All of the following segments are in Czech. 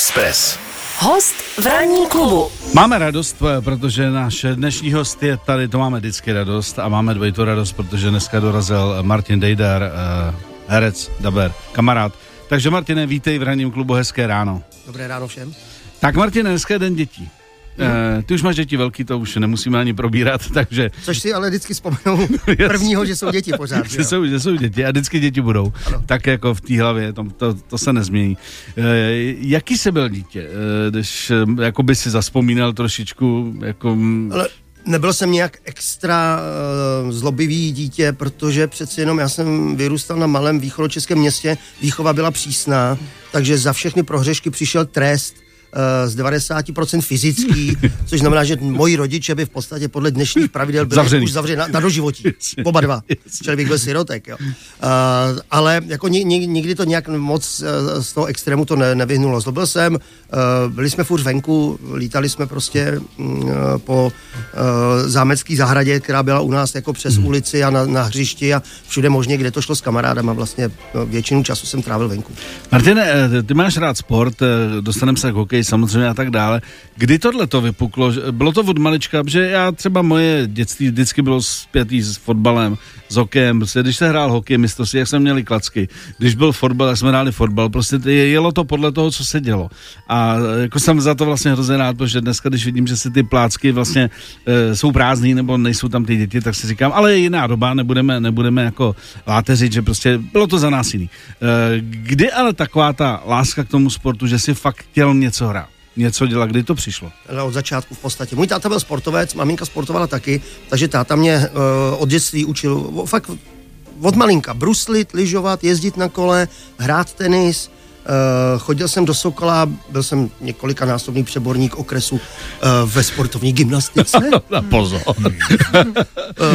Express. Host v ranní klubu. Máme radost, eh, protože náš dnešní host je tady, to máme vždycky radost a máme dvojitou radost, protože dneska dorazil Martin Dejdar, uh, herec, daber, kamarád. Takže Martine, vítej v ranním klubu, hezké ráno. Dobré ráno všem. Tak Martine, dneska je den dětí. Uh, ty už máš děti velký, to už nemusíme ani probírat, takže... Což si ale vždycky vzpomenu prvního, že jsou děti pořád. že, jsou, že jsou děti a vždycky děti budou. Ano. Tak jako v té hlavě, to, to, to se nezmění. Uh, jaký jsi byl dítě? Uh, když uh, jako by si zaspomínal trošičku, jako... Ale nebyl jsem nějak extra uh, zlobivý dítě, protože přeci jenom já jsem vyrůstal na malém východočeském městě, výchova byla přísná, takže za všechny prohřešky přišel trest, z 90% fyzický, což znamená, že moji rodiče by v podstatě podle dnešních pravidel byli Zavřený. už zavřeni na, na doživotí. Oba dva. Čili bych byl sirotek. Jo. Uh, ale jako ni, ni, nikdy to nějak moc uh, z toho extrému to ne, nevyhnulo. Zlobil jsem, uh, byli jsme furt venku, lítali jsme prostě uh, po uh, zámecké zahradě, která byla u nás jako přes hmm. ulici a na, na hřišti a všude možně, kde to šlo s kamarádem a vlastně no, většinu času jsem trávil venku. Martine, ty máš rád sport, dostaneme se k hokeji hokej samozřejmě a tak dále. Kdy tohle to vypuklo? Bylo to od malička, že já třeba moje dětství vždycky bylo zpětý s fotbalem, s hokejem, prostě když se hrál hokej, mistrovství, jak jsme měli klacky, když byl fotbal, jak jsme hráli fotbal, prostě jelo to podle toho, co se dělo. A jako jsem za to vlastně hrozně rád, protože dneska, když vidím, že si ty plácky vlastně e, jsou prázdný nebo nejsou tam ty děti, tak si říkám, ale jiná doba, nebudeme, nebudeme jako láteřit, že prostě bylo to za nás jiný. E, kdy ale taková ta láska k tomu sportu, že si fakt chtěl něco hrát? něco dělat. Kdy to přišlo? Ale od začátku v podstatě. Můj táta byl sportovec, maminka sportovala taky, takže táta mě uh, od dětství učil fakt od malinka bruslit, lyžovat, jezdit na kole, hrát tenis, chodil jsem do Sokola, byl jsem několika násobný přeborník okresu uh, ve sportovní gymnastice. Na pozor. uh,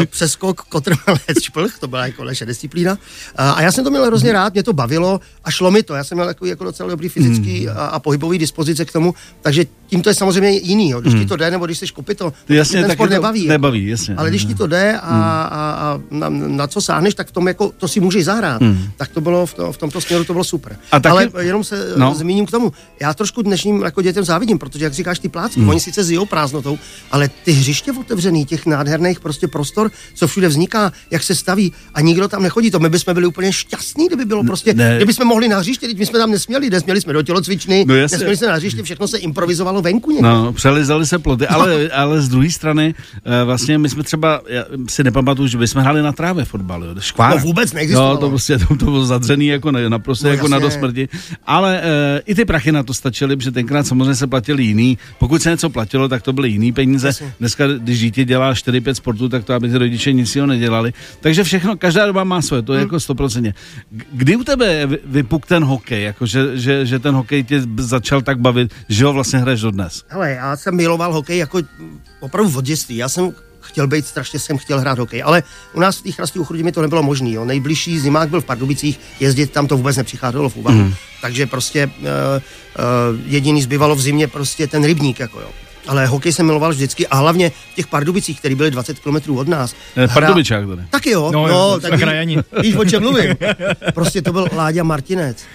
přeskok, kotrmelec, šplch, to byla jako naše disciplína. Uh, a já jsem to měl hrozně rád, mě to bavilo a šlo mi to. Já jsem měl takový jako docela dobrý fyzický hmm. a, a pohybový dispozice k tomu, takže tím to je samozřejmě jiný. Jo. Když hmm. ti to jde, nebo když jsi to jasně, ten sport nebaví. Jako. Nebaví, jasně. Ale když ti to jde a, hmm. a, a na, na, co sáhneš, tak v tom jako, to si můžeš zahrát. Hmm. Tak to bylo v, to, v tomto směru to bylo super. A taky, Ale jenom se no. zmíním k tomu. Já trošku dnešním jako dětem závidím, protože jak říkáš ty plácky, hmm. oni sice zjou prázdnotou, ale ty hřiště otevřený, těch nádherných prostě prostor, co všude vzniká, jak se staví a nikdo tam nechodí, to my bychom byli úplně šťastní, kdyby bylo prostě, ne. kdyby jsme mohli na hřiště, teď my jsme tam nesměli, nesměli jsme do tělocvičny, no nesměli jsme na hřiště, všechno se improvizovalo venku někde. No, přelizali se ploty, ale, ale z druhé strany, eh, vlastně my jsme třeba, já si nepamatuju, že bychom hráli na trávě fotbal, jo, No vůbec neexistovalo. No, to prostě to, to bylo zadřený jako ne, naprosto no, jako jasně. na dosmrti. Ale e, i ty prachy na to stačily, protože tenkrát samozřejmě se platili jiný. Pokud se něco platilo, tak to byly jiný peníze. Jasně. Dneska, když dítě dělá 4-5 sportů, tak to aby ty rodiče nic jiného nedělali. Takže všechno, každá doba má svoje, to je hmm. jako 100%. Kdy u tebe vypuk ten hokej, jako že, že, že ten hokej tě začal tak bavit, že ho vlastně hraješ dodnes? Hele, já jsem miloval hokej jako opravdu od dětství. Já jsem chtěl být, strašně jsem chtěl hrát hokej, ale u nás v té chrastí uchrudě mi to nebylo možné. Nejbližší zimák byl v Pardubicích, jezdit tam to vůbec nepřicházelo v úvahu. Mm. Takže prostě uh, uh, jediný zbyvalo v zimě prostě ten rybník, jako jo. Ale hokej jsem miloval vždycky a hlavně v těch Pardubicích, které byly 20 km od nás. Eh, Pardubičák tady. Taky jo, no, no tak ví, víš, o čem mluvím. Prostě to byl Láďa Martinec.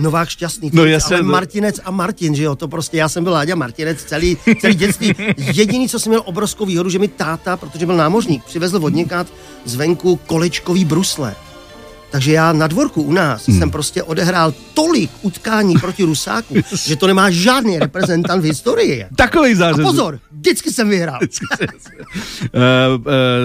Novák šťastný. No jasně, ale Martinec a Martin, že jo, to prostě, já jsem byl Láďa Martinec celý, celý dětství. Jediný, co jsem měl obrovskou výhodu, že mi táta, protože byl námořník, přivezl vodněkat zvenku kolečkový brusle. Takže já na dvorku u nás hmm. jsem prostě odehrál tolik utkání proti Rusáku, že to nemá žádný reprezentant v historii. Takový zářez. A pozor, vždycky jsem vyhrál. Vždycky jsem, uh,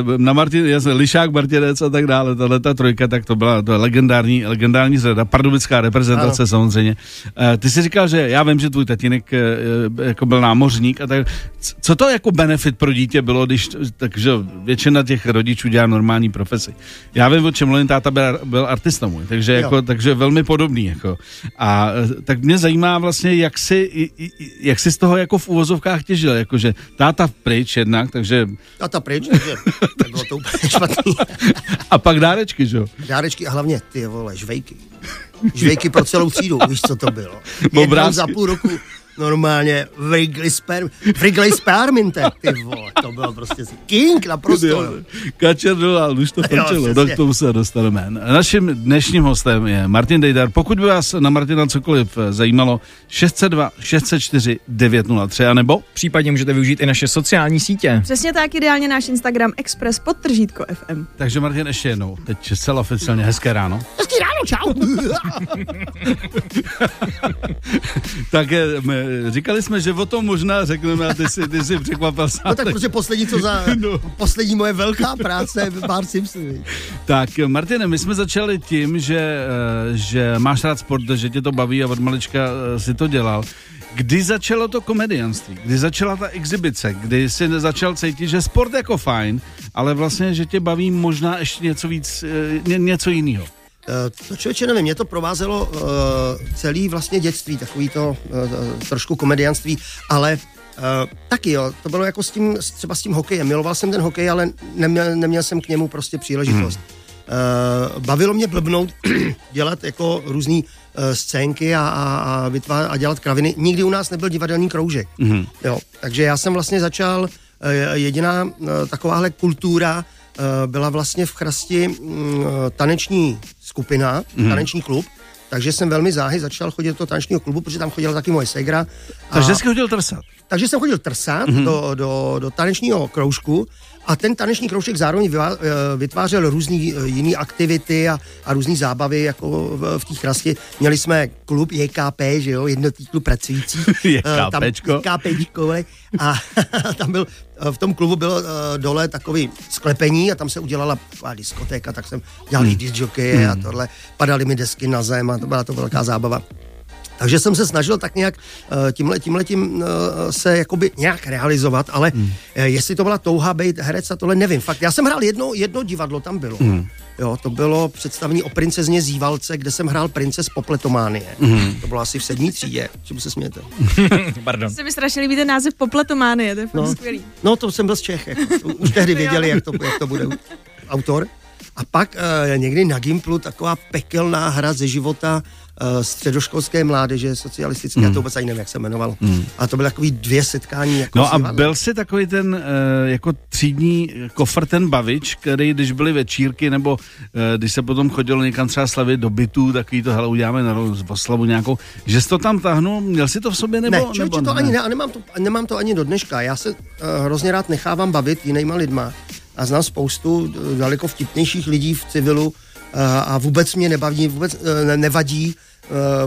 uh, na Martin, jasně, Lišák, Martinec a tak dále, tahle ta trojka, tak to byla to legendární, legendární zrada, pardubická reprezentace ano. samozřejmě. Uh, ty jsi říkal, že já vím, že tvůj tatínek uh, jako byl námořník a tak. Co to jako benefit pro dítě bylo, když, takže většina těch rodičů dělá normální profesi. Já vím, o čem mluvím, táta byl byl artista můj, takže, jako, takže velmi podobný. Jako. A tak mě zajímá vlastně, jak si, jak si z toho jako v uvozovkách těžil, jakože táta pryč jednak, takže... Táta pryč, takže bylo to úplně špatný. a pak dárečky, že jo? Dárečky a hlavně ty vole, žvejky. Žvejky pro celou třídu, víš, co to bylo. Jednou za půl roku normálně Wrigley, Sper, Wrigley Sperminte, ty vole, to bylo prostě king naprosto. Kačer dolal, už to prčelo, do k tomu se dostaneme. Naším dnešním hostem je Martin Dejdar. Pokud by vás na Martina cokoliv zajímalo, 602 604 903, anebo? Případně můžete využít i naše sociální sítě. Přesně tak, ideálně náš Instagram Express podtržítko FM. Takže Martin ještě jednou, teď celá oficiálně hezké ráno. Hezké ráno, čau. tak my, říkali jsme, že o tom možná řekneme a ty si, ty si překvapil sám. No tak protože poslední, co za, no. poslední moje velká práce Bart Simpson. Tak Martine, my jsme začali tím, že, eh, že máš rád sport, že tě to baví a od malička eh, si to dělal. Kdy začalo to komedianství? Kdy začala ta exibice? Kdy jsi začal cítit, že sport jako fajn, ale vlastně, že tě baví možná ještě něco víc, eh, ně, něco jiného? Eh, to člověče nevím, mě to provázelo uh, celý vlastně dětství, takový to uh, trošku komedianství, ale Uh, taky jo, to bylo jako s tím, třeba s tím hokejem. Miloval jsem ten hokej, ale neměl, neměl jsem k němu prostě příležitost. Hmm. Uh, bavilo mě blbnout, dělat jako různý uh, scénky a, a, a, vytvá, a dělat kraviny. Nikdy u nás nebyl divadelní kroužek. Hmm. Jo, takže já jsem vlastně začal, uh, jediná uh, takováhle kultura uh, byla vlastně v Chrasti uh, taneční skupina, mm. taneční klub, takže jsem velmi záhy začal chodit do tanečního klubu, protože tam chodila taky moje segra. Takže jsi chodil trsat? Takže jsem chodil trsat mm-hmm. do, do, do tanečního kroužku a ten taneční kroužek zároveň eh, vytvářel různé eh, jiné aktivity a, a různé zábavy jako v, v té chrasti. Měli jsme klub JKP, že jo, jednotý klub pracujících. JKPčko. JKPčko, a tam byl, v tom klubu bylo dole takový sklepení a tam se udělala taková diskotéka, tak jsem dělal hmm. disc jockey hmm. a tohle. Padaly mi desky na zem a to byla to velká zábava. Takže jsem se snažil tak nějak eh, tímhle, tímhle tím eh, se jakoby nějak realizovat, ale hmm. Eh, jestli to byla touha být herec a tohle, nevím. Fakt, já jsem hrál jedno, jedno divadlo, tam bylo. Hmm. Jo, to bylo představení o princezně Zívalce, kde jsem hrál princes Popletománie. Mm. To bylo asi v sedmý třídě. Čemu se smějete? Pardon. Se mi strašně líbí ten název Popletománie, to je no. skvělý. No, to jsem byl z Čech. Jako, už tehdy věděli, jak to, jak to bude autor. A pak uh, někdy na Gimplu taková pekelná hra ze života středoškolské mládeže socialistické, mm. já to vůbec ani nevím, jak se jmenoval. Mm. A to byly takový dvě setkání. Jako no a byl jsi takový ten uh, jako třídní kofr, ten bavič, který když byly večírky, nebo uh, když se potom chodilo někam třeba slavit do bytu, takový to, hele, uděláme na oslavu nějakou, že jsi to tam tahnul, měl jsi to v sobě, nebo, ne, člověče, nebo to ne? ani ne, a nemám to, nemám to ani do dneška. Já se uh, hrozně rád nechávám bavit jinýma lidma a znám spoustu daleko vtipnějších lidí v civilu a vůbec mě nebaví, vůbec nevadí,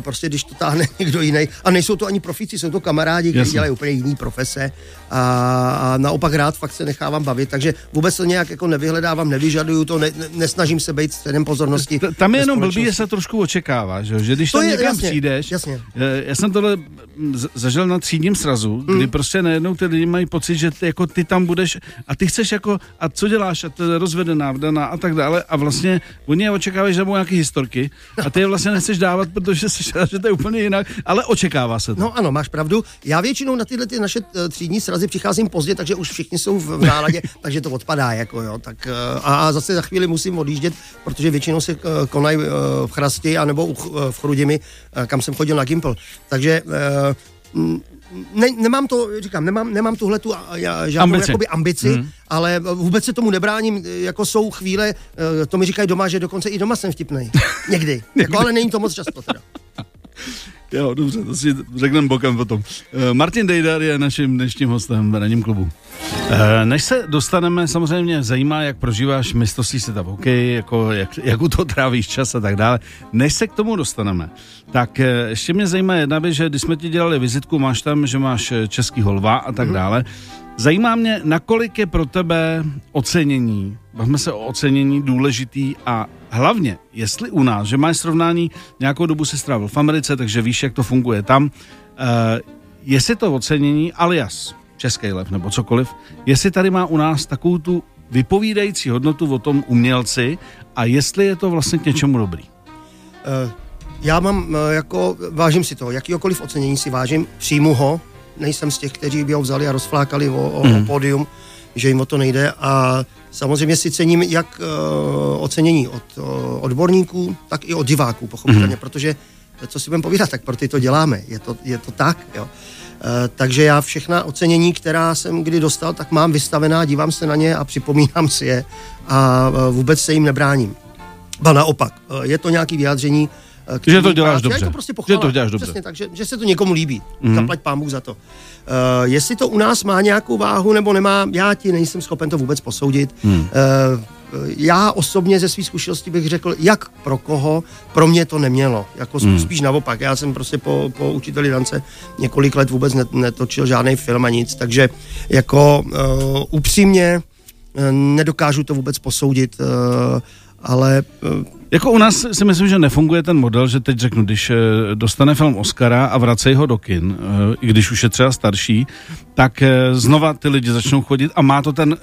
prostě když to táhne někdo jiný. A nejsou to ani profíci, jsou to kamarádi, kteří dělají úplně jiný profese a, a naopak rád fakt se nechávám bavit, takže vůbec to nějak jako nevyhledávám, nevyžaduju to, ne, nesnažím se být středem pozornosti. T- tam je jenom blbý, že se trošku očekává, že, že když to tam je, někam jasně, přijdeš, jasně. Eh, já jsem tohle zažil na třídním srazu, kdy mm. prostě najednou ty lidi mají pocit, že ty, jako ty tam budeš a ty chceš jako, a co děláš, a to je rozvedená, vdaná a tak dále a vlastně oni očekávají, že budou nějaké historky a ty je vlastně nechceš dávat, protože si že to je úplně jinak, ale očekává se to. No ano, máš pravdu. Já většinou na tyhle ty naše eh, třídní srazy přicházím pozdě, takže už všichni jsou v náladě, takže to odpadá, jako jo. Tak, eh, a zase za chvíli musím odjíždět, protože většinou se eh, konají v Chrasti anebo v Chrudimi, kam jsem chodil na Gimpl. Takže ne, nemám to, říkám, nemám, nemám tuhle tu žádnou ambici, jakoby ambici hmm. ale vůbec se tomu nebráním, jako jsou chvíle, to mi říkají doma, že dokonce i doma jsem vtipný. Někdy. jako, ale není to moc často teda. Jo, dobře, to si řekneme bokem potom. Eh, Martin Dejdar je naším dnešním hostem v ranním klubu. Eh, než se dostaneme, samozřejmě zajímá, jak prožíváš mistrovství světa v hokeji, jako jak, jak u toho trávíš čas a tak dále. Než se k tomu dostaneme, tak eh, ještě mě zajímá jedna věc, že když jsme ti dělali vizitku, máš tam, že máš český holva a tak mhm. dále. Zajímá mě, nakolik je pro tebe ocenění, bavíme se o ocenění důležitý a hlavně, jestli u nás, že máš srovnání, nějakou dobu se strávil v Americe, takže víš, jak to funguje tam, uh, jestli to ocenění alias český lev nebo cokoliv, jestli tady má u nás takovou tu vypovídající hodnotu o tom umělci a jestli je to vlastně k něčemu dobrý. Uh, já mám uh, jako, vážím si to, jakýkoliv ocenění si vážím, přijmu ho, nejsem z těch, kteří by ho vzali a rozflákali o, o, mm. o pódium, že jim o to nejde a samozřejmě si cením jak uh, ocenění od uh, odborníků, tak i od diváků, pochopitelně, mm. protože co si budeme povídat, tak pro ty to děláme. Je to, je to tak, jo. E, takže já všechna ocenění, která jsem kdy dostal, tak mám vystavená, dívám se na ně a připomínám si je a e, vůbec se jim nebráním. Ba naopak, e, je to nějaký vyjádření, který, že to děláš dobře. To prostě že to děláš dobře. Přesně, takže že se to někomu líbí. Mm-hmm. Zaplať pán za to. Uh, jestli to u nás má nějakou váhu nebo nemá, já ti nejsem schopen to vůbec posoudit. Mm. Uh, já osobně ze svých zkušeností bych řekl, jak pro koho, pro mě to nemělo. Jako hmm. spíš naopak. Já jsem prostě po, po učiteli dance několik let vůbec netočil žádný film a nic, takže jako uh, upřímně uh, nedokážu to vůbec posoudit, uh, ale uh, jako u nás si myslím, že nefunguje ten model, že teď řeknu, když dostane film Oscara a vracej ho do kin, i když už je třeba starší, tak znova ty lidi začnou chodit a má to ten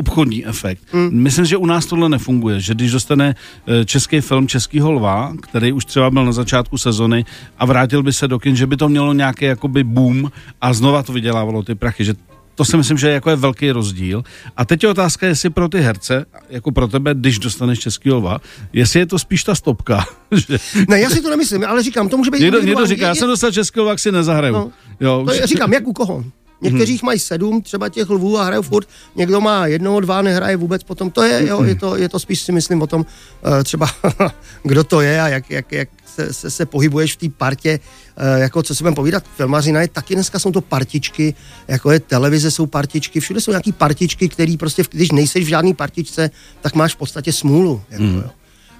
obchodní efekt. Mm. Myslím, že u nás tohle nefunguje, že když dostane eh, český film Českýho lva, který už třeba byl na začátku sezony a vrátil by se do kin, že by to mělo nějaký jakoby boom a znova to vydělávalo ty prachy, že to si myslím, že je jako je velký rozdíl. A teď je otázka, jestli pro ty herce, jako pro tebe, když dostaneš Český lva, jestli je to spíš ta stopka. že... Ne, já si to nemyslím, ale říkám, to může být... Někdo, někdo říká, je, já jsem dostal Český lva, si nezahraju. No, jo. To je, říkám, jak u koho? Někteří hmm. mají sedm třeba těch lvů a hrajou furt, někdo má jednoho, dva, nehraje vůbec potom. To je, jo, je, to, je to spíš si myslím o tom uh, třeba, kdo to je a jak, jak, jak se, se, se pohybuješ v té partě, uh, jako co si budeme povídat, filmařina je taky dneska jsou to partičky, jako je televize jsou partičky, všude jsou nějaký partičky, který prostě, když nejseš v žádný partičce, tak máš v podstatě smůlu. Jako, hmm. jo.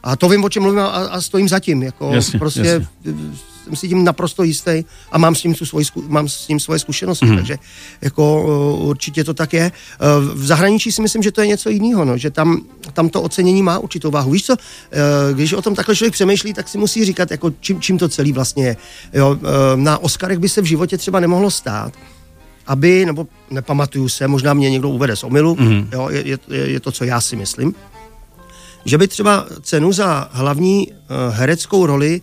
A to vím, o čem mluvím a, a stojím zatím. Jako jasně, prostě jasně jsem si tím naprosto jistý a mám s tím, svoji, mám s tím svoje zkušenosti, mm. takže jako určitě to tak je. E, v zahraničí si myslím, že to je něco jiného, no, že tam, tam to ocenění má určitou váhu. Víš co, když o tom takhle člověk přemýšlí, tak si musí říkat, jako čím, čím to celý vlastně je. Jo, na Oscarech by se v životě třeba nemohlo stát, aby, nebo nepamatuju se, možná mě někdo uvede z omilu, mm. jo, je, je, je to, co já si myslím, že by třeba cenu za hlavní uh, hereckou roli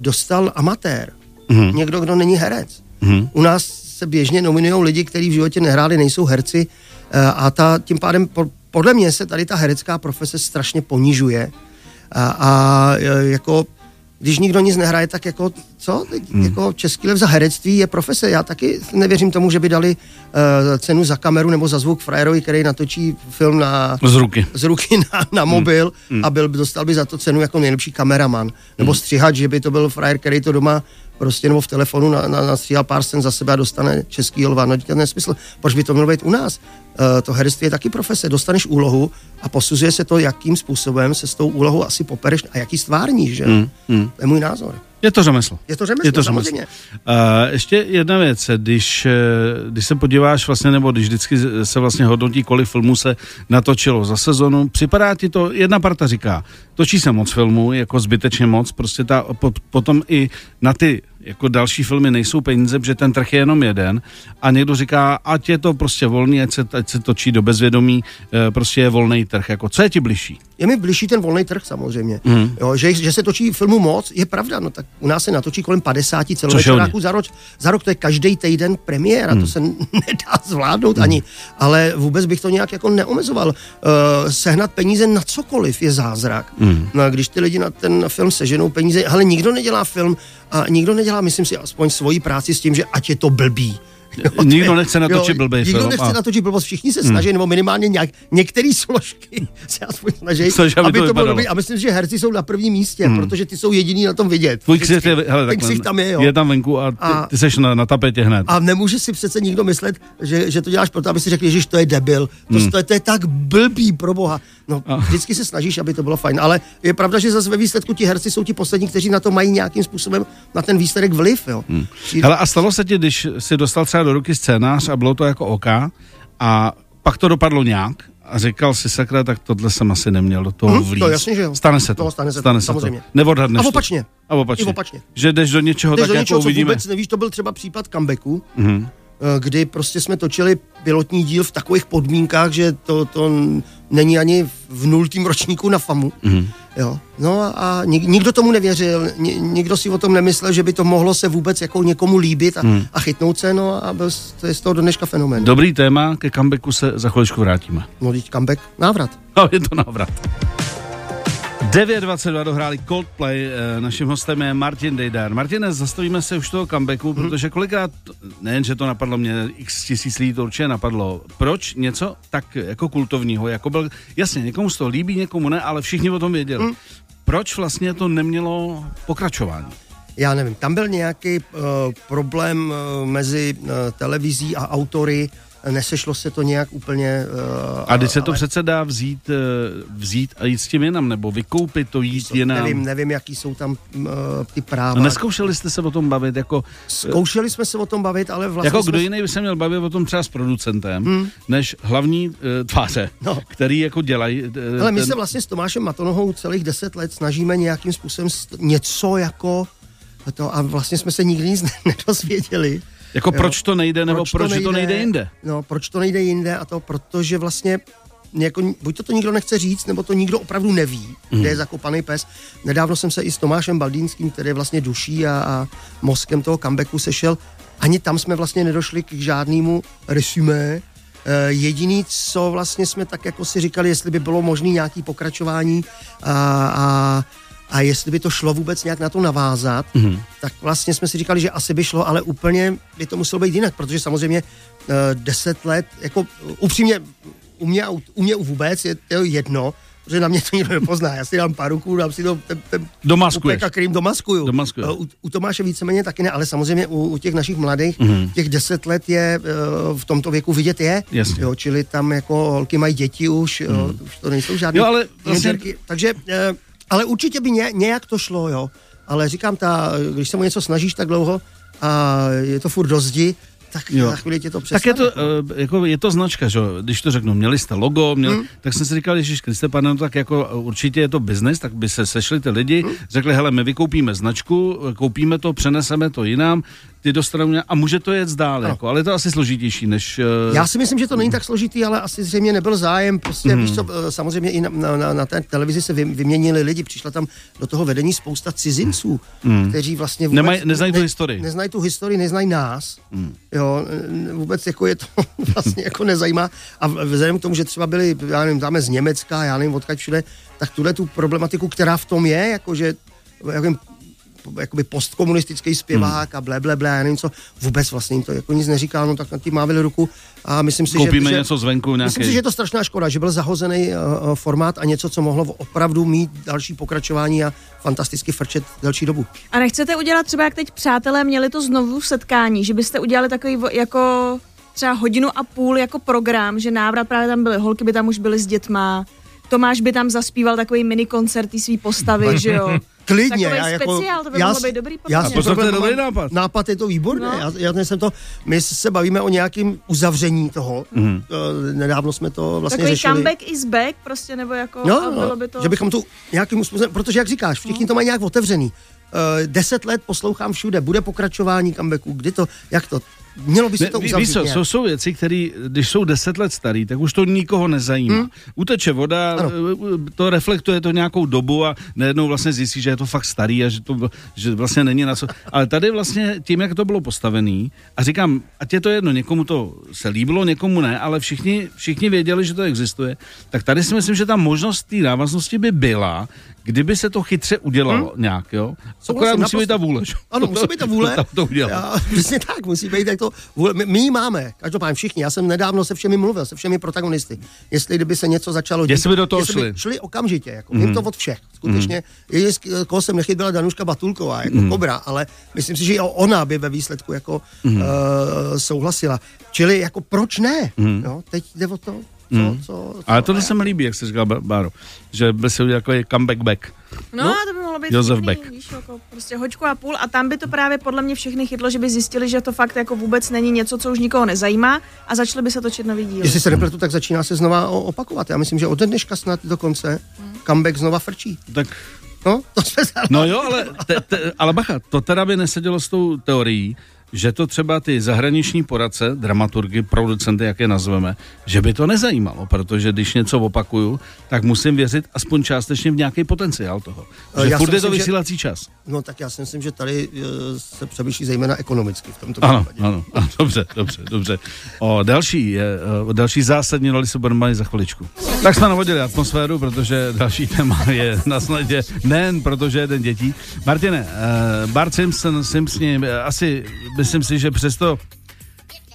dostal amatér. Mm. Někdo, kdo není herec. Mm. U nás se běžně nominují lidi, kteří v životě nehráli, nejsou herci eh, a ta, tím pádem podle mě se tady ta herecká profese strašně ponižuje a, a eh, jako když nikdo nic nehraje, tak jako co? Teď, hmm. Jako Český lev za herectví je profese. Já taky nevěřím tomu, že by dali uh, cenu za kameru nebo za zvuk frajerovi, který natočí film na, z ruky, z ruky na, na mobil hmm. a byl, dostal by za to cenu jako nejlepší kameraman. Nebo hmm. střihač, že by to byl frajer, který to doma prostě nebo v telefonu na, na, nastříhal pár scén za sebe a dostane český lva. No to nesmysl. Proč by to mělo být u nás? Uh, to herectví je taky profese. Dostaneš úlohu a posuzuje se to, jakým způsobem se s tou úlohou asi popereš a jaký stvárníš, že? Mm, mm. To je můj názor. Je to řemeslo. Je to řemeslo, je to řemeslo. Uh, ještě jedna věc, když, eh, když se podíváš vlastně, nebo když vždycky se vlastně hodnotí, kolik filmů se natočilo za sezonu, připadá ti to, jedna parta říká, točí se moc filmů, jako zbytečně moc, prostě ta, pot, potom i na ty jako další filmy nejsou peníze, protože ten trh je jenom jeden a někdo říká, ať je to prostě volný, ať se, ať se točí do bezvědomí, eh, prostě je volný trh. Jako, co je ti bližší? Je mi bližší ten volný trh samozřejmě. Mm. Jo, že, že, se točí filmu moc, je pravda, no tak u nás se natočí kolem 50 celovečeráků za rok, za rok, to je každý týden premiéra, mm. to se nedá zvládnout mm. ani, ale vůbec bych to nějak jako neomezoval. Uh, sehnat peníze na cokoliv je zázrak. Mm. No a když ty lidi na ten film seženou peníze, ale nikdo nedělá film a nikdo nedělá, myslím si, aspoň svoji práci s tím, že ať je to blbý. Jo, nikdo nechce natočit blbý film. Nikdo nechce a... natočit blbost, všichni se hmm. snaží, hmm. nebo minimálně nějak, některé složky se aspoň snaží, Snaží, aby, aby to, to bylo dobrý. A myslím, že herci jsou na prvním místě, hmm. protože ty jsou jediní na tom vidět. Tvůj ksicht je, hele, ten ksicht tam je, jo. je tam venku a ty, a, ty seš na, na tapetě hned. A nemůže si přece nikdo myslet, že, že to děláš proto, aby si řekl, že to je debil. To, hmm. to, je, to je tak blbý pro boha. No, a. vždycky se snažíš, aby to bylo fajn, ale je pravda, že zase ve výsledku ti herci jsou ti poslední, kteří na to mají nějakým způsobem na ten výsledek vliv. Jo. Hmm. Hele, a stalo se ti, když si dostal třeba do ruky scénář a bylo to jako oka a pak to dopadlo nějak a říkal si sakra, tak tohle jsem asi neměl do toho hmm, vlíz. To jasně, že jo. Stane se to. to stane se stane to, se samozřejmě. To. Neodhadneš a opačně. To. A opačně. I opačně. Že jdeš do něčeho, jdeš tak do jako něčeho, jako uvidíme. vůbec nevíš, to byl třeba případ comebacku. Mm-hmm kdy prostě jsme točili pilotní díl v takových podmínkách, že to, to není ani v nultým ročníku na FAMu. Mm-hmm. Jo. No a nik, nikdo tomu nevěřil, nikdo si o tom nemyslel, že by to mohlo se vůbec jako někomu líbit a, mm. a chytnout se, no a byl, to je z toho do dneška fenomén. Dobrý téma, ke comebacku se za chviličku vrátíme. No teď comeback, návrat. No, je to návrat. 9.22 dohráli Coldplay, eh, naším hostem je Martin Dejdar. Martine, zastavíme se už toho comebacku, hmm. protože kolikrát, nejen, že to napadlo mě, x tisíc lidí to určitě napadlo, proč něco tak jako kultovního, jako byl, jasně, někomu z toho líbí, někomu ne, ale všichni o tom věděli. Hmm. Proč vlastně to nemělo pokračování? Já nevím, tam byl nějaký uh, problém uh, mezi uh, televizí a autory, nesešlo se to nějak úplně. Uh, a když se to ale... přece dá vzít, uh, vzít a jít s tím jinam, nebo vykoupit to, jít jinam? Nevím, nevím, jaký jsou tam uh, ty práva. No, neskoušeli jste se o tom bavit? Jako, Zkoušeli jsme se o tom bavit, ale vlastně... Jako kdo jsme... jiný by se měl bavit o tom třeba s producentem, hmm. než hlavní uh, tváře, no. který jako dělají... Uh, ale my ten... se vlastně s Tomášem Matonohou celých deset let snažíme nějakým způsobem něco jako to a vlastně jsme se nikdy nic nedozvěděli. Jako jo. proč to nejde, nebo proč, proč to, nejde, to nejde jinde? No, proč to nejde jinde a to protože vlastně jako, buď to, to nikdo nechce říct, nebo to nikdo opravdu neví, mm. kde je zakopaný pes. Nedávno jsem se i s Tomášem Baldínským, který je vlastně duší a, a mozkem toho comebacku sešel. Ani tam jsme vlastně nedošli k žádnému resumé. E, jediný, co vlastně jsme tak jako si říkali, jestli by bylo možné nějaký pokračování a, a a jestli by to šlo vůbec nějak na to navázat, mm-hmm. tak vlastně jsme si říkali, že asi by šlo, ale úplně by to muselo být jinak, protože samozřejmě uh, deset let, jako upřímně u mě, u mě vůbec je to jedno, protože na mě to nikdo nepozná. Já si dám paruku, dám si to ten, ten Domaskuješ. a krým domaskuju. Domaskuju. U, u Tomáše víceméně taky ne, ale samozřejmě u, u těch našich mladých mm-hmm. těch deset let je v tomto věku vidět je. Jasně. Jo, čili tam jako holky mají děti už, mm. jo, už to nejsou žádné. Jo, ale vlastně... Takže ale určitě by ně, nějak to šlo, jo. Ale říkám, ta, když se mu něco snažíš tak dlouho a je to furt do zdi, tak jo. za chvíli tě to přestane. Tak je to, uh, jako, je to značka, že když to řeknu, měli jste logo, měli, hmm. tak jsem si říkal, že Kriste, pane, no, tak jako určitě je to biznes, tak by se sešli ty lidi, hmm. řekli, hele, my vykoupíme značku, koupíme to, přeneseme to jinam, ty dostanou a může to jet dál, jako, ale je to asi složitější než... Uh... Já si myslím, že to není tak složitý, ale asi zřejmě nebyl zájem, prostě hmm. víš co, eh, samozřejmě i na, na, na té televizi se vyměnili lidi, přišla tam do toho vedení spousta cizinců, hmm. kteří vlastně vůbec... Nemaj, neznají tu historii. Neznají tu historii, neznají nás, hmm. jo, vůbec jako je to vlastně jako nezajímá a vzhledem k tomu, že třeba byli, já nevím, dáme z Německa, já nevím, odkud všude, tak tuhle tu problematiku, která v tom je, jakože jakým jakoby postkomunistický zpěvák hmm. a ble, ble, ble, já nevím co, vůbec vlastně jim to jako nic neříká, no tak na tím mávili ruku a myslím si, Koupíme že, něco zvenku nějaký... Myslím si, že je to strašná škoda, že byl zahozený uh, formát a něco, co mohlo opravdu mít další pokračování a fantasticky frčet delší dobu. A nechcete udělat třeba, jak teď přátelé měli to znovu setkání, že byste udělali takový jako třeba hodinu a půl jako program, že návrat právě tam byly, holky by tam už byly s dětma, Tomáš by tam zaspíval takový mini koncert svý postavy, že jo. Klidně. Takový já jako, speciál, to by já, mohlo být dobrý já, já to je dobrý nápad. Nápad je to výborný. No. Já, já jsem to, my se bavíme o nějakém uzavření toho. Mm. nedávno jsme to vlastně Takový řešili. comeback is back prostě, nebo jako, no, bylo by to... Že bychom tu nějakým způsobem, protože jak říkáš, všichni no. to mají nějak otevřený. Uh, deset let poslouchám všude, bude pokračování comebacku, kdy to, jak to, Mělo by se to uzavřít. Víš co, jsou, jsou věci, které, když jsou deset let starý, tak už to nikoho nezajímá. Hmm? Uteče voda, ano. To reflektuje to nějakou dobu a najednou vlastně zjistí, že je to fakt starý a že to že vlastně není na co. Ale tady vlastně tím, jak to bylo postavený, a říkám, ať je to jedno, někomu to se líbilo, někomu ne, ale všichni, všichni věděli, že to existuje, tak tady si myslím, že ta možnost té návaznosti by byla, kdyby se to chytře udělalo hmm? nějak, jo? Akorát musí být ta vůle. Ano, musí být ta vůle. to, to udělat. Já, přesně tak, musí být tak to vůle. My, my ji máme, každopádně všichni. Já jsem nedávno se všemi mluvil, se všemi protagonisty. Jestli kdyby se něco začalo dít. Jestli by do toho šli. By šli okamžitě, jako. Vím to od všech. Skutečně, hmm. je, koho jsem nechybila Danuška Batulková, jako hmm. kobra, ale myslím si, že i ona by ve výsledku jako hmm. uh, souhlasila. Čili jako proč ne? Hmm. Jo, teď jde o to, co, hmm. co, co, Ale tohle se mi líbí, jak jsi říkal, Báro, že by se udělal takový comeback back. No, no, to by mohlo být Josef Beck. Víš, jako prostě hoďku a půl a tam by to právě podle mě všechny chytlo, že by zjistili, že to fakt jako vůbec není něco, co už nikoho nezajímá a začali by se točit nový díl. Jestli se nepletu, tak začíná se znova opakovat. Já myslím, že od dneška snad dokonce hmm. comeback znova frčí. Tak No, to jsme No jo, ale, te, te, ale bacha, to teda by nesedělo s tou teorií, že to třeba ty zahraniční poradce, dramaturgy, producenty, jak je nazveme, že by to nezajímalo, protože když něco opakuju, tak musím věřit aspoň částečně v nějaký potenciál toho. Že já furt je to vysílací že, čas. No tak já si myslím, že tady uh, se přemýšlí zejména ekonomicky v tomto ano, případě. Ano, ano, dobře, dobře, dobře. O další, je, o další zásadní roli se budeme za chviličku. Tak jsme navodili atmosféru, protože další téma je na snadě nejen protože je den dětí. Martine, uh, Bart Simpson, Simpson, asi myslím si, že přesto,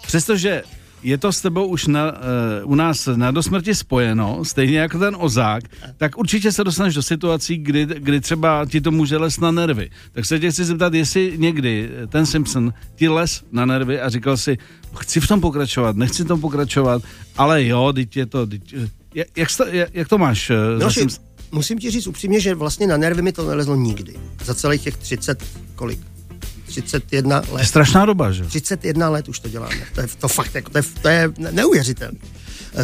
přestože je to s tebou už na, uh, u nás na dosmrti spojeno, stejně jako ten ozák, tak určitě se dostaneš do situací, kdy, kdy třeba ti to může les na nervy. Tak se tě chci zeptat, jestli někdy ten Simpson ti les na nervy a říkal si, chci v tom pokračovat, nechci v tom pokračovat, ale jo, teď je to, teď, jak, jak, jak to máš? Eh, no, musím ti říct upřímně, že vlastně na nervy mi to nelezlo nikdy. Za celých těch 30, kolik? 31 let. Strašná doba, že? 31 let už to děláme. To je to fakt, jako, to je, to je neuvěřitelné.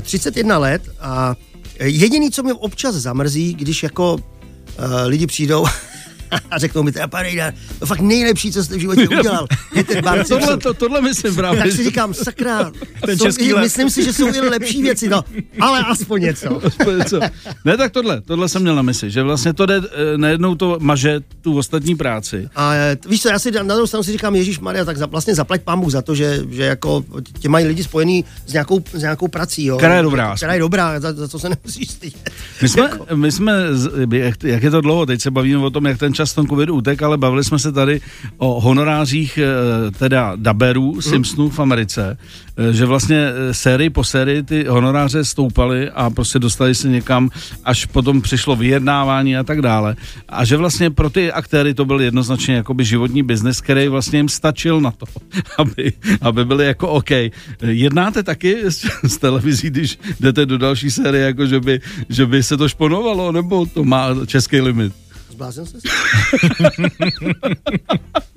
31 eh, let a jediný, co mě občas zamrzí, když jako uh, lidi přijdou a řeknou mi, teda Parejda, to fakt nejlepší, co jste v životě udělal, je ten Bart tohle, to, tohle myslím právě. Tak si říkám, sakra, ten jsou, i, myslím si, že jsou i lepší věci, no, ale aspoň něco. aspoň něco. Ne, tak tohle, tohle jsem měl na mysli, že vlastně to jde, eh, najednou to maže tu ostatní práci. A eh, víš co, já si na druhou stranu si říkám, Ježíš Maria, tak za, vlastně zaplať pámu za to, že, že jako tě mají lidi spojený s nějakou, s nějakou prací, jo. Která je dobrá. Která je dobrá, za, za to se nemusíš stydět. My jsme, jako. my jsme, jak, jak je to dlouho, teď se bavíme o tom, jak ten čas tom covidu utek, ale bavili jsme se tady o honorářích eh, teda daberů. Simpsonů v Americe, eh, že vlastně eh, sérii po sérii ty honoráře stoupaly a prostě dostali se někam, až potom přišlo vyjednávání a tak dále. A že vlastně pro ty aktéry to byl jednoznačně jakoby životní biznes, který vlastně jim stačil na to, aby, aby byli jako OK. Jednáte taky s, s televizí, když jdete do další série, jako že by, že by se to šponovalo, nebo to má český limit? Zbláznil se?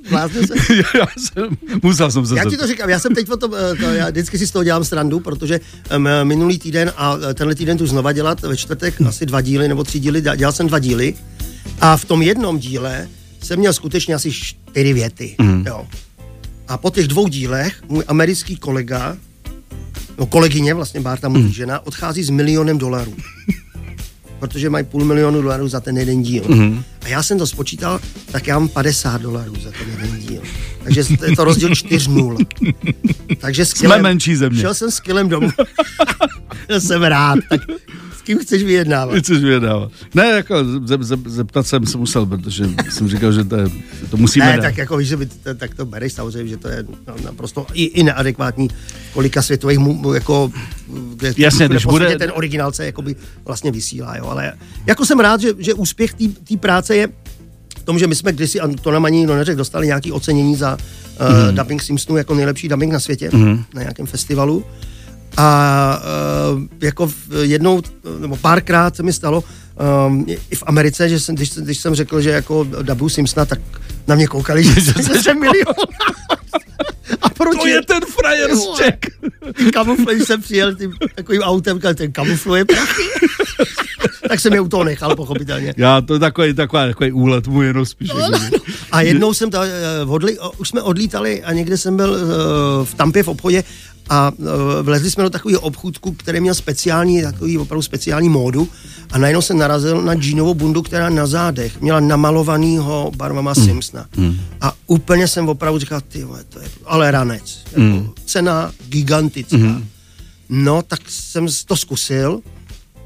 Zbláznil se? já jsem, musel jsem se Já ti to říkám, já jsem teď o tom, eh, to, já vždycky si z toho dělám srandu, protože um, minulý týden a eh, tenhle týden tu znova dělat ve čtvrtek asi dva díly nebo tři díly, dělal jsem dva díly a v tom jednom díle jsem měl skutečně asi čtyři věty, mm. jo. A po těch dvou dílech můj americký kolega, no kolegyně, vlastně Bárta mluví mm. žena, odchází s milionem dolarů protože mají půl milionu dolarů za ten jeden díl. Mm-hmm. A já jsem to spočítal, tak já mám 50 dolarů za ten jeden díl. Takže je to rozdíl 4-0. Takže s kilem, Jsme menší země. Šel jsem s kilem domů. jsem rád. Tak kým chceš vyjednávat? Chceš vyjednávat. Ne, jako ze, ze, zeptat jsem se musel, protože jsem říkal, že to, je, to musíme Ne, dát. tak jako víš, že by, to, tak to bereš samozřejmě, že to je no, naprosto i, i neadekvátní kolika světových mu, jako kde, Jasně, když bude... ten originál se jakoby vlastně vysílá, jo, ale jako jsem rád, že, že úspěch té práce je v tom, že my jsme kdysi, a to nám ani neřek, dostali nějaké ocenění za uh, mm. dubbing Simpsonu jako nejlepší dubbing na světě mm. na nějakém festivalu. A uh, jako jednou nebo párkrát se mi stalo um, i v Americe, že jsem, když, když jsem řekl, že jako dabu Simpsona, tak na mě koukali, že jsem milion. A proč to je ten frajer z Čech. Kamufluj jsem přijel tím takovým autem, ten kamufluje tak jsem je u toho nechal, pochopitelně. Já, to je takový, takový, takový úlet můj jenom spíš. No, no, no. A jednou jsem, ta, eh, odli, už jsme odlítali a někde jsem byl uh, v Tampě v obchodě a uh, vlezli jsme do takového obchůdku, který měl speciální, takový opravdu speciální módu a najednou jsem narazil na džínovou bundu, která na zádech měla namalovanýho barvama mm. Simpsona. Mm. A úplně jsem opravdu říkal, ty vole, to je ale ranec. Jako mm. Cena gigantická. Mm. No, tak jsem to zkusil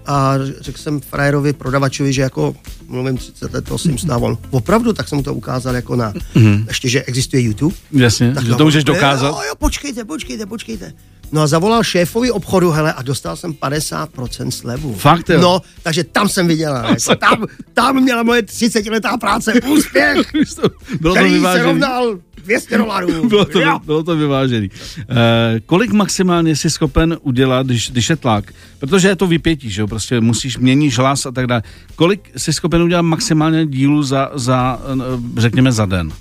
a řekl jsem frajerovi, prodavačovi, že jako mluvím 30 let to Simpsona, on opravdu, tak jsem to ukázal jako na, mm. ještě, že existuje YouTube. Jasně, tak že to můžeš dokázat. Jo, jo, počkejte, počkejte, počkejte. No a zavolal šéfovi obchodu, hele, a dostal jsem 50% slevu. Fakt jo? No, takže tam jsem viděl, jako, tam, tam měla moje 30 letá práce úspěch, Bylo to který vyvážený. se rovnal 200 dolarů. bylo, to, bylo to vyvážený. Uh, kolik maximálně jsi schopen udělat, když, když je tlak? Protože je to vypětí, že jo? Prostě musíš měnit hlas a tak dále. Kolik jsi schopen udělat maximálně dílu za, za eh, řekněme, za den?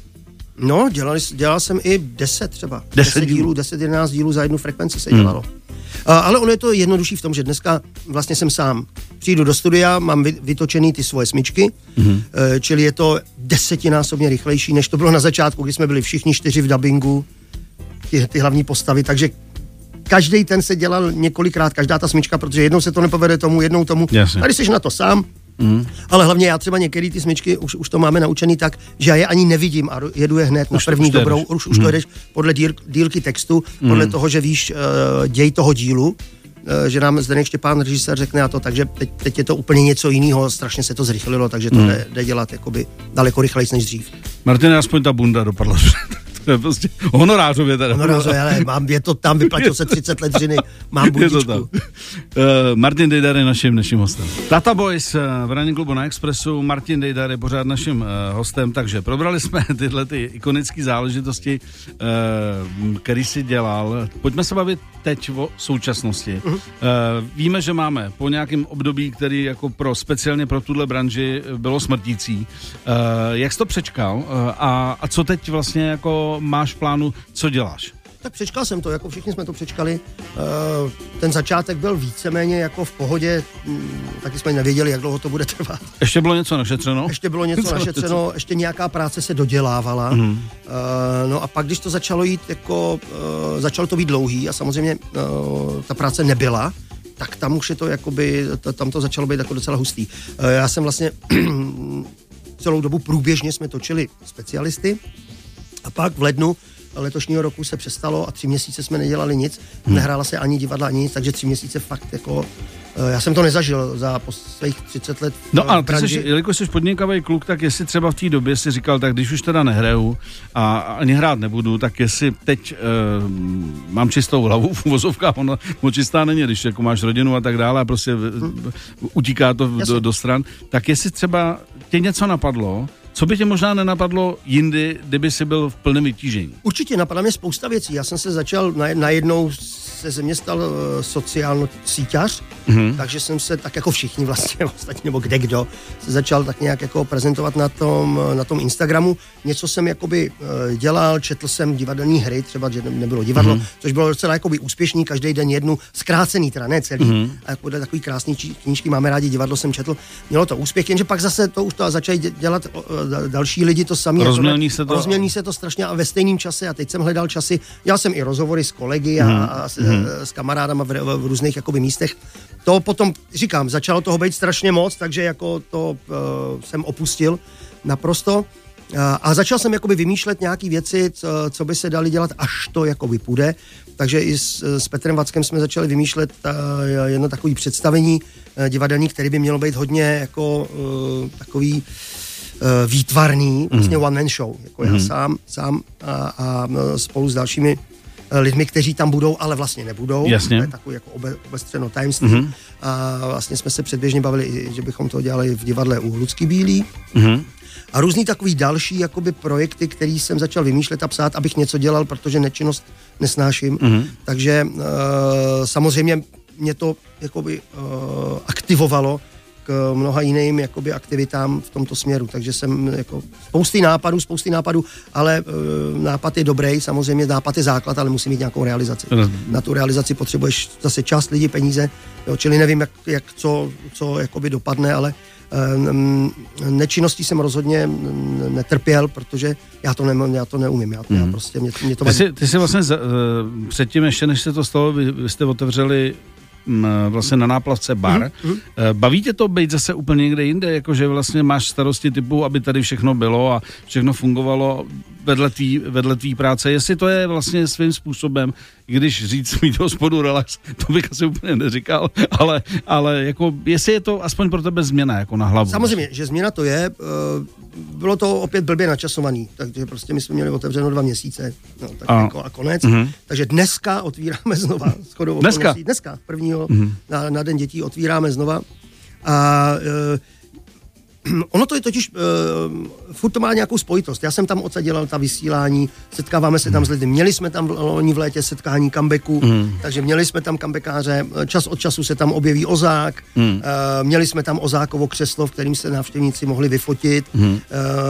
No, dělal, dělal jsem i 10 třeba. 10 dílů, 10, 11 dílů za jednu frekvenci se hmm. dělalo. Hmm. Ale ono je to jednodušší v tom, že dneska vlastně jsem sám. Přijdu do studia, mám vytočený ty svoje smyčky, mm-hmm. čili je to desetinásobně rychlejší, než to bylo na začátku, kdy jsme byli všichni čtyři v dubbingu, ty, ty hlavní postavy, takže každý ten se dělal několikrát, každá ta smyčka, protože jednou se to nepovede tomu, jednou tomu. Jasně. Tady jsi na to sám, Mm. Ale hlavně já třeba některé ty smyčky už, už to máme naučený tak, že já je ani nevidím a jedu je hned už na první dobrou. Už, už mm. to jedeš podle díl, dílky textu, mm. podle toho, že víš uh, děj toho dílu. že nám Zdeněk Štěpán, režisér, řekne a to, takže teď, teď je to úplně něco jiného, strašně se to zrychlilo, takže to hmm. jde, jde dělat jakoby daleko rychleji než dřív. Martin, aspoň ta bunda dopadla to je prostě honorářově teda. Honorářově, ale mám, je to tam, vyplatil se 30 let dřiny, mám bundičku. Je to tam. Uh, Martin Dejdar je naším naším hostem. Tata Boys uh, v Running Klubu na Expressu, Martin Dejdar je pořád naším uh, hostem, takže probrali jsme tyhle ty ikonické záležitosti, uh, který si dělal. Pojďme se bavit teď o současnosti. Uh-huh. Uh, víme, že máme po nějakém období, který jako pro speciálně pro tuhle branži bylo smrtící. Uh, jak jsi to přečkal uh, a, a co teď vlastně jako máš v plánu, co děláš? Tak přečkal jsem to, jako všichni jsme to přečkali. Eh, ten začátek byl víceméně jako v pohodě, mm, taky jsme nevěděli, jak dlouho to bude trvat. Ještě bylo něco našetřeno? Ještě bylo něco našetřeno, ještě nějaká práce se dodělávala. Mm. No a pak, když to začalo jít, jako eh, začalo to být dlouhý a samozřejmě ta práce nebyla, tak tam už je to jakoby, tam to začalo být jako docela hustý. Já jsem vlastně celou dobu průběžně jsme točili specialisty, a pak v lednu letošního roku se přestalo a tři měsíce jsme nedělali nic, hmm. nehrála se ani divadla, ani nic, takže tři měsíce fakt jako eh, já jsem to nezažil za svých 30 let. No a ty jsi, jelikož jsi podnikavý kluk, tak jestli třeba v té době si říkal, tak když už teda nehraju a ani hrát nebudu, tak jestli teď uh, mám čistou hlavu v uvozovkách, ono čistá není, když jako máš rodinu a tak dále a prostě hmm. utíká to do, do stran, tak jestli třeba tě něco napadlo, co by tě možná nenapadlo jindy, kdyby jsi byl v plném vytížení? Určitě, napadá mě spousta věcí. Já jsem se začal najednou se ze mě stal uh, sociální síťař, mm-hmm. takže jsem se tak jako všichni vlastně ostatní, nebo kde kdo, se začal tak nějak jako prezentovat na tom, na tom Instagramu. Něco jsem jakoby uh, dělal, četl jsem divadelní hry, třeba, že nebylo divadlo, mm-hmm. což bylo docela jakoby úspěšný, každý den jednu, zkrácený teda, ne celý, mm-hmm. a jako takový krásný knížky, máme rádi, divadlo jsem četl, mělo to úspěch, jenže pak zase to už to začali dělat další lidi to samé. Rozmělní se to. Rozmělní se to strašně a ve stejném čase a teď jsem hledal časy, já jsem i rozhovory s kolegy a, mm-hmm. a s, mm-hmm. s kamarádama v, v různých jakoby místech. To potom, říkám, začalo toho být strašně moc, takže jako to uh, jsem opustil naprosto. A začal jsem jakoby vymýšlet nějaké věci, co, co by se dali dělat, až to jakoby půjde. Takže i s, s Petrem Vackem jsme začali vymýšlet uh, jedno takové představení uh, divadelní, které by mělo být hodně jako uh, takový uh, výtvarný, vlastně mm. one man show. Jako mm. já mhm. sám, sám a, a spolu s dalšími lidmi, kteří tam budou, ale vlastně nebudou. Jasně. To je takový jako obe, obestřeno tajemství. Mm-hmm. A vlastně jsme se předběžně bavili, že bychom to dělali v divadle u Lucky Bílý. Mm-hmm. A různý takový další jakoby projekty, který jsem začal vymýšlet a psát, abych něco dělal, protože nečinnost nesnáším. Mm-hmm. Takže uh, samozřejmě mě to jakoby uh, aktivovalo k mnoha jiným jakoby, aktivitám v tomto směru. Takže jsem jako spousty nápadů, spousty nápadů, ale e, nápad je dobrý, samozřejmě nápad je základ, ale musí mít nějakou realizaci. Na tu realizaci potřebuješ zase část lidí, peníze, jo, čili nevím, jak, jak co, co jakoby dopadne, ale e, nečinností jsem rozhodně netrpěl, protože já to, ne, já to neumím. Já, mm. já mhm. prostě, mě, mě to ty, jsi, ty jsi vlastně za, uh, předtím, ještě než se to stalo, vy, vy jste otevřeli vlastně na náplavce bar. Mm-hmm. Baví tě to být zase úplně někde jinde, jakože vlastně máš starosti typu, aby tady všechno bylo a všechno fungovalo vedle tvý, vedle tvý práce, jestli to je vlastně svým způsobem, když říct mít hospodu relax, to bych asi úplně neříkal, ale, ale jako, jestli je to aspoň pro tebe změna jako na hlavu. Samozřejmě, že změna to je, eh, bylo to opět blbě načasovaný, takže prostě my jsme měli otevřeno dva měsíce no, tak a, jako a konec. Uh-huh. Takže dneska otvíráme znova, shodou dneska? dneska, prvního uh-huh. na, na den dětí otvíráme znova a uh, ono to je totiž, uh, furt to má nějakou spojitost. Já jsem tam oca dělal ta vysílání, setkáváme se tam s lidmi. Měli jsme tam loni v létě setkání comebacku, mm. takže měli jsme tam comebackáře, čas od času se tam objeví ozák, mm. uh, měli jsme tam ozákovo křeslo, v kterým se návštěvníci mohli vyfotit, mm. uh,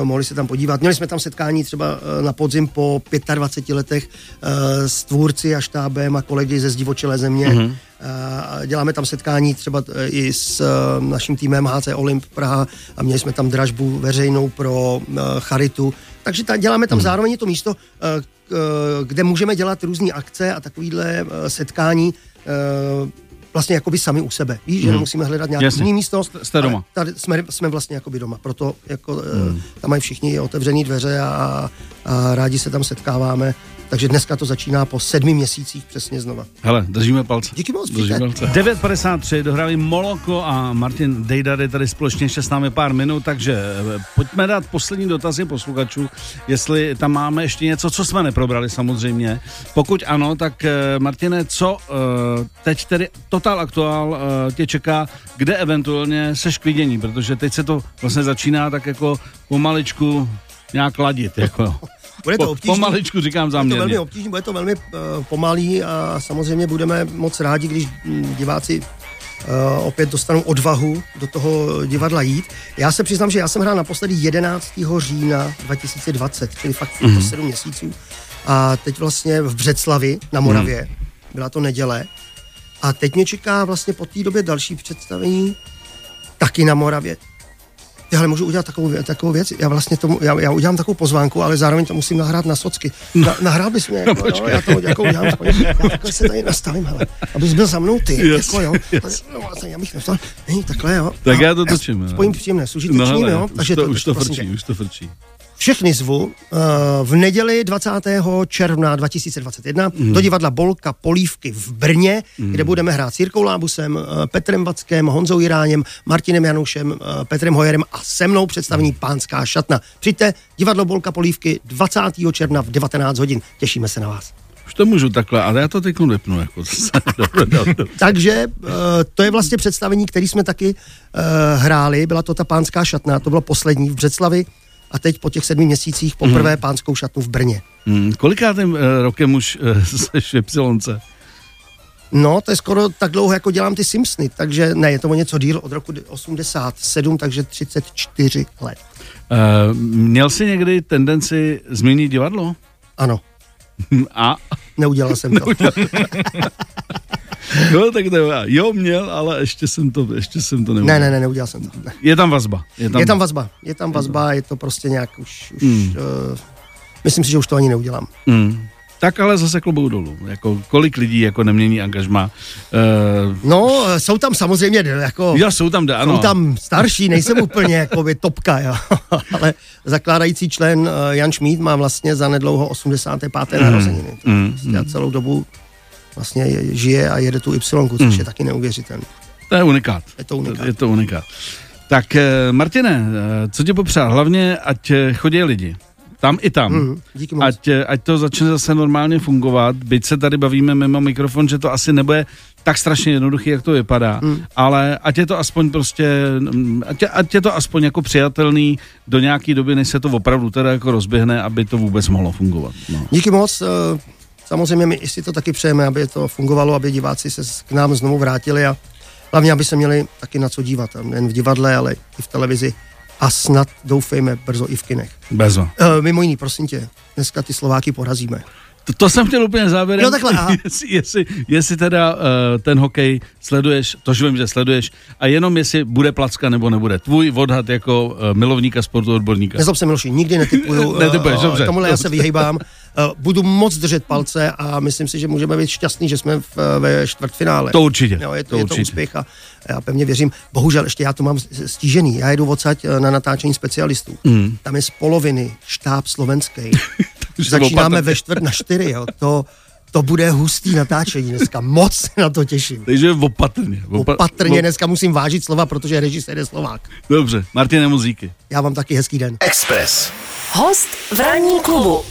mohli se tam podívat. Měli jsme tam setkání třeba na podzim po 25 letech uh, s tvůrci a štábem a kolegy ze Zdivočelé země. Mm. Děláme tam setkání třeba e, i s e, naším týmem HC Olymp Praha a měli jsme tam dražbu veřejnou pro charitu. Takže ta, děláme tam hmm. zároveň to místo, kde můžeme dělat různé akce a takovýhle setkání vlastně jakoby sami u sebe. Víš, že hmm. nemusíme hledat nějaké jiné místo. Jste doma. Tady jsme, jsme vlastně jakoby doma. Proto jako, hmm. tam mají všichni otevřené dveře a, a rádi se tam setkáváme takže dneska to začíná po sedmi měsících přesně znova. Hele, držíme palce. Díky moc, držíme palce. 9.53 dohráli Moloko a Martin Dejdar je tady společně ještě s námi pár minut, takže eh, pojďme dát poslední dotazy posluchačů, jestli tam máme ještě něco, co jsme neprobrali samozřejmě. Pokud ano, tak eh, Martine, co teď tedy Total Aktuál tě čeká, kde eventuálně seš k vidění, protože teď se to vlastně začíná tak jako pomaličku nějak ladit. Jako. Bude to obtížný. Pomaličku říkám záměrně. Bude to velmi obtížný, bude to velmi uh, pomalý a samozřejmě budeme moc rádi, když hm, diváci uh, opět dostanou odvahu do toho divadla jít. Já se přiznám, že já jsem hrál naposledy 11. října 2020, čili fakt mm-hmm. 7 měsíců. A teď vlastně v Břeclavi na Moravě, mm. byla to neděle. A teď mě čeká vlastně po té době další představení taky na Moravě ale můžu udělat takovou, takovou věc, já vlastně tomu, já, já udělám takovou pozvánku, ale zároveň to musím nahrát na socky. Na, nahrál bys mě, jako, no, já to jako udělám, já takhle se tady nastavím, hele, abys byl za mnou ty, yes, jako jo, yes. no, já bych nestal, hej, takhle jo. Tak já to točím. Spojím příjemné s užitečným, no, jo. Takže to, to, už to frčí, už to frčí. Všechny zvu uh, v neděli 20. června 2021 mm. do divadla Bolka Polívky v Brně, mm. kde budeme hrát s Jirkou Lábusem, uh, Petrem Vackem, Honzou Jiráněm, Martinem Janušem, uh, Petrem Hojerem a se mnou představení mm. Pánská šatna. Přijďte, divadlo Bolka Polívky 20. června v 19 hodin. Těšíme se na vás. Už to můžu takhle, ale já to teď vypnu. Jako. Takže to je vlastně představení, který jsme taky hráli, byla to ta pánská šatna, to bylo poslední v Břeclavi a teď po těch sedmi měsících poprvé mm. pánskou šatnu v Brně. Mm. Kolikátým uh, rokem už uh, seš v Ypsilonce? No, to je skoro tak dlouho, jako dělám ty Simpsony, takže ne, je to o něco díl od roku 87, takže 34 let. Uh, měl jsi někdy tendenci změnit divadlo? Ano. A? Neudělal jsem to. No, tak to jo, měl, ale ještě jsem to, ještě jsem to neudělal. Ne, ne, ne, neudělal jsem to. Ne. Je tam vazba. Je tam, je tam vazba, je tam vazba, je to prostě nějak už, už mm. uh, myslím si, že už to ani neudělám. Mm. Tak ale zase klobou dolů. Jako, kolik lidí jako nemění angažma? Uh, no, jsou tam samozřejmě jako... Jo, jsou tam, ano. Jsou tam starší, nejsem úplně jako by topka, jo. ale zakládající člen uh, Jan Šmíd má vlastně za nedlouho 85. Mm. narozeniny. Mm. Mm. celou dobu vlastně žije a jede tu Y, což mm. je taky neuvěřitelné. To je unikát. Je to unikát. Je to unikát. Tak eh, Martine, co tě popřál? Hlavně, ať chodí lidi. Tam i tam. Mm, díky moc. Ať, ať to začne zase normálně fungovat, byť se tady bavíme mimo mikrofon, že to asi nebude tak strašně jednoduchý, jak to vypadá, mm. ale ať je to aspoň prostě, ať je, ať je to aspoň jako přijatelný do nějaké doby, než se to opravdu teda jako rozběhne, aby to vůbec mohlo fungovat. No. Díky moc. Eh, samozřejmě my si to taky přejeme, aby to fungovalo, aby diváci se k nám znovu vrátili a hlavně, aby se měli taky na co dívat, nejen v divadle, ale i v televizi a snad doufejme brzo i v kinech. Bezo. Uh, mimo jiný, prosím tě, dneska ty Slováky porazíme. To, to jsem chtěl úplně závěrem. Jo, takhle, jestli, jestli, jestli teda uh, ten hokej sleduješ, to vím, že sleduješ, a jenom jestli bude placka nebo nebude. Tvůj odhad jako uh, milovníka sportu odborníka. Nezlob se Miloši, nikdy netypuju. Uh, Netypuješ, dobře. Tomuhle já se vyhejbám. Uh, budu moc držet palce a myslím si, že můžeme být šťastní, že jsme v, ve čtvrtfinále. To určitě. Jo, je to, to, je určitě. to úspěch a já pevně věřím. Bohužel ještě já to mám stížený. Já jedu odsaď na natáčení specialistů. Mm. Tam je z poloviny štáb slovenský. Začínáme ve čtvrt na čtyři, jo. To, to bude hustý natáčení dneska. Moc se na to těším. Takže opatrně. Opa- opatrně dneska musím vážit slova, protože režisér je Slovák. Dobře, Martine Muzíky. Já vám taky hezký den. Express. Host v ranní klubu.